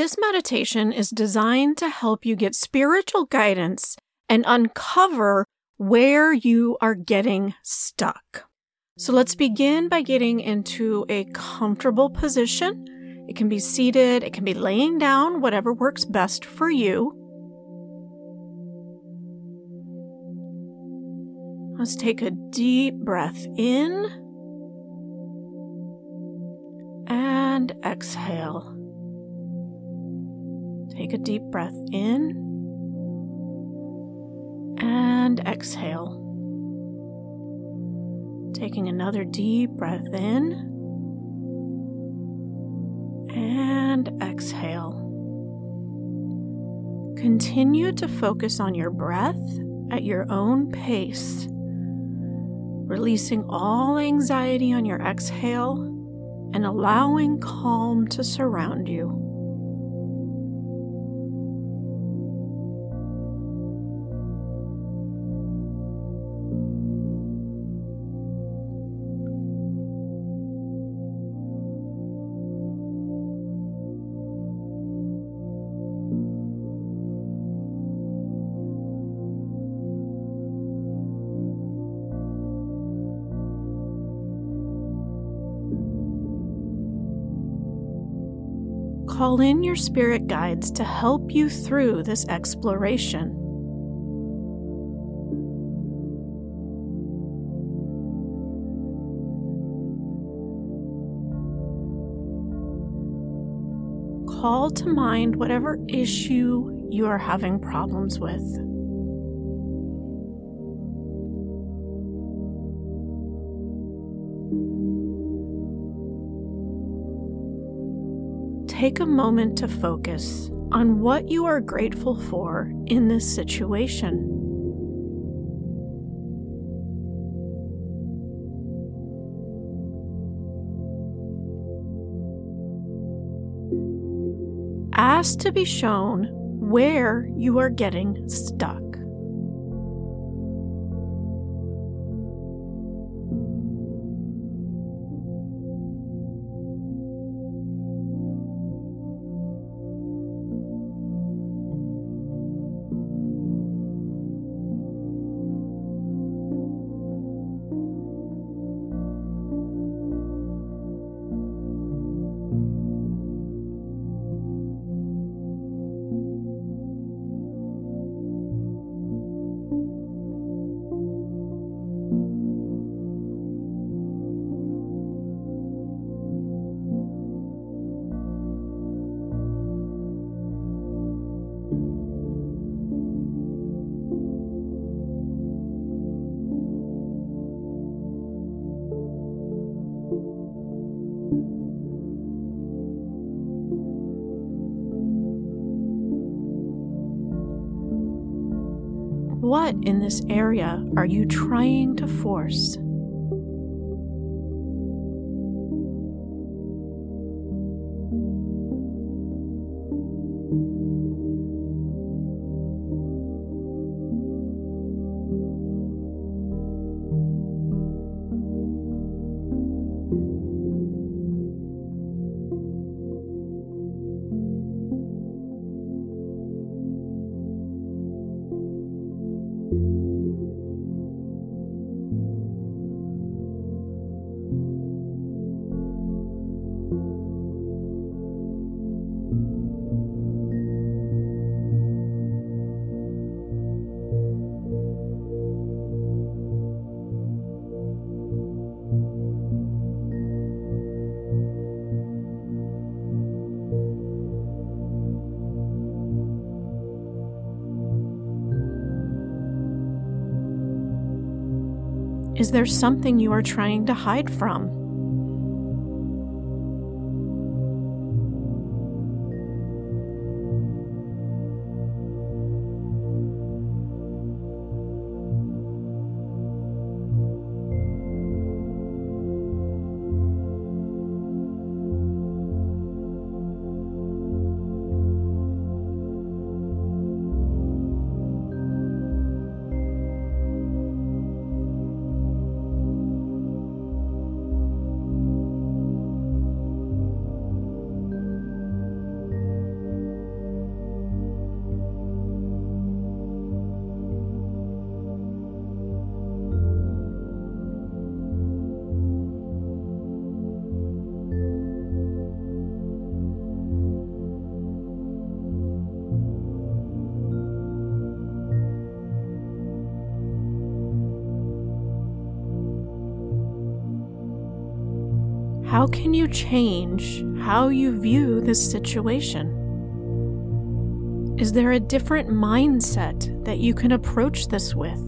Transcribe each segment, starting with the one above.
This meditation is designed to help you get spiritual guidance and uncover where you are getting stuck. So let's begin by getting into a comfortable position. It can be seated, it can be laying down, whatever works best for you. Let's take a deep breath in and exhale. Take a deep breath in and exhale. Taking another deep breath in and exhale. Continue to focus on your breath at your own pace, releasing all anxiety on your exhale and allowing calm to surround you. Call in your spirit guides to help you through this exploration. Call to mind whatever issue you are having problems with. Take a moment to focus on what you are grateful for in this situation. Ask to be shown where you are getting stuck. What in this area are you trying to force? Is there something you are trying to hide from? How can you change how you view this situation? Is there a different mindset that you can approach this with?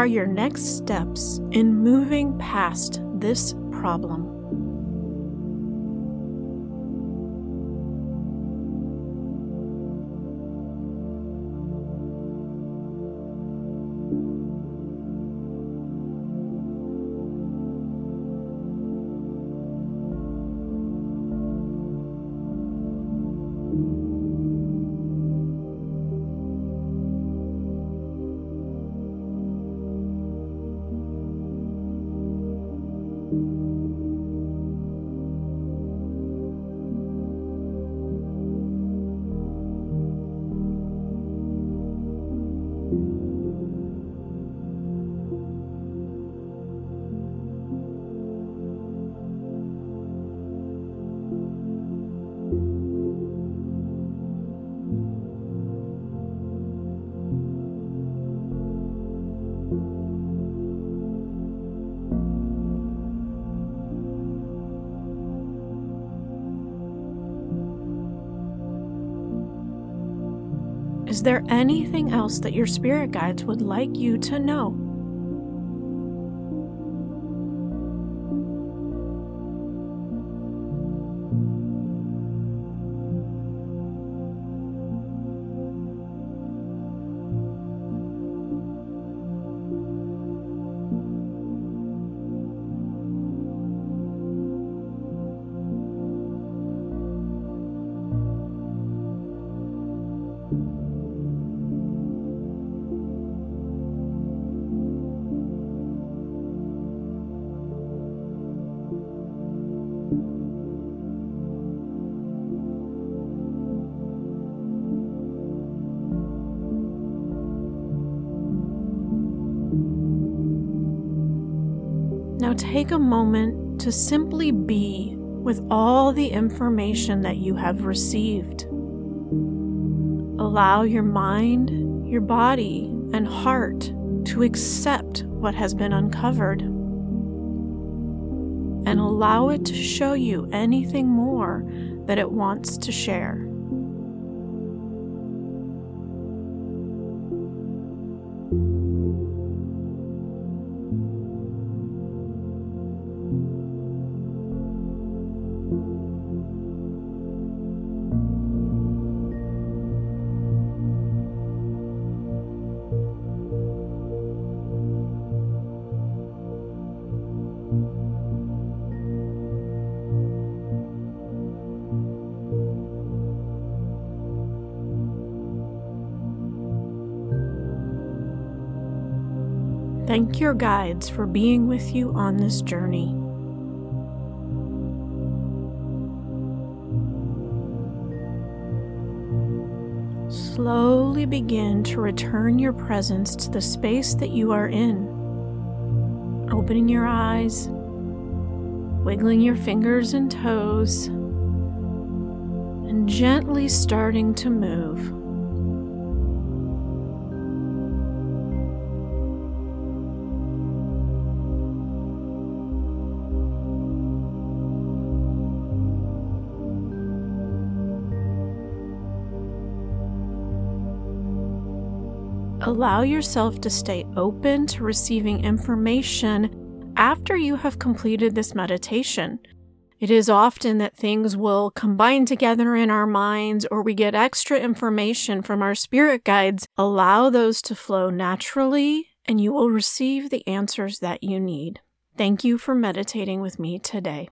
Are your next steps in moving past this problem? Is there anything else that your spirit guides would like you to know? Take a moment to simply be with all the information that you have received. Allow your mind, your body, and heart to accept what has been uncovered. And allow it to show you anything more that it wants to share. Thank your guides for being with you on this journey. Slowly begin to return your presence to the space that you are in. Opening your eyes, wiggling your fingers and toes, and gently starting to move. Allow yourself to stay open to receiving information after you have completed this meditation. It is often that things will combine together in our minds or we get extra information from our spirit guides. Allow those to flow naturally and you will receive the answers that you need. Thank you for meditating with me today.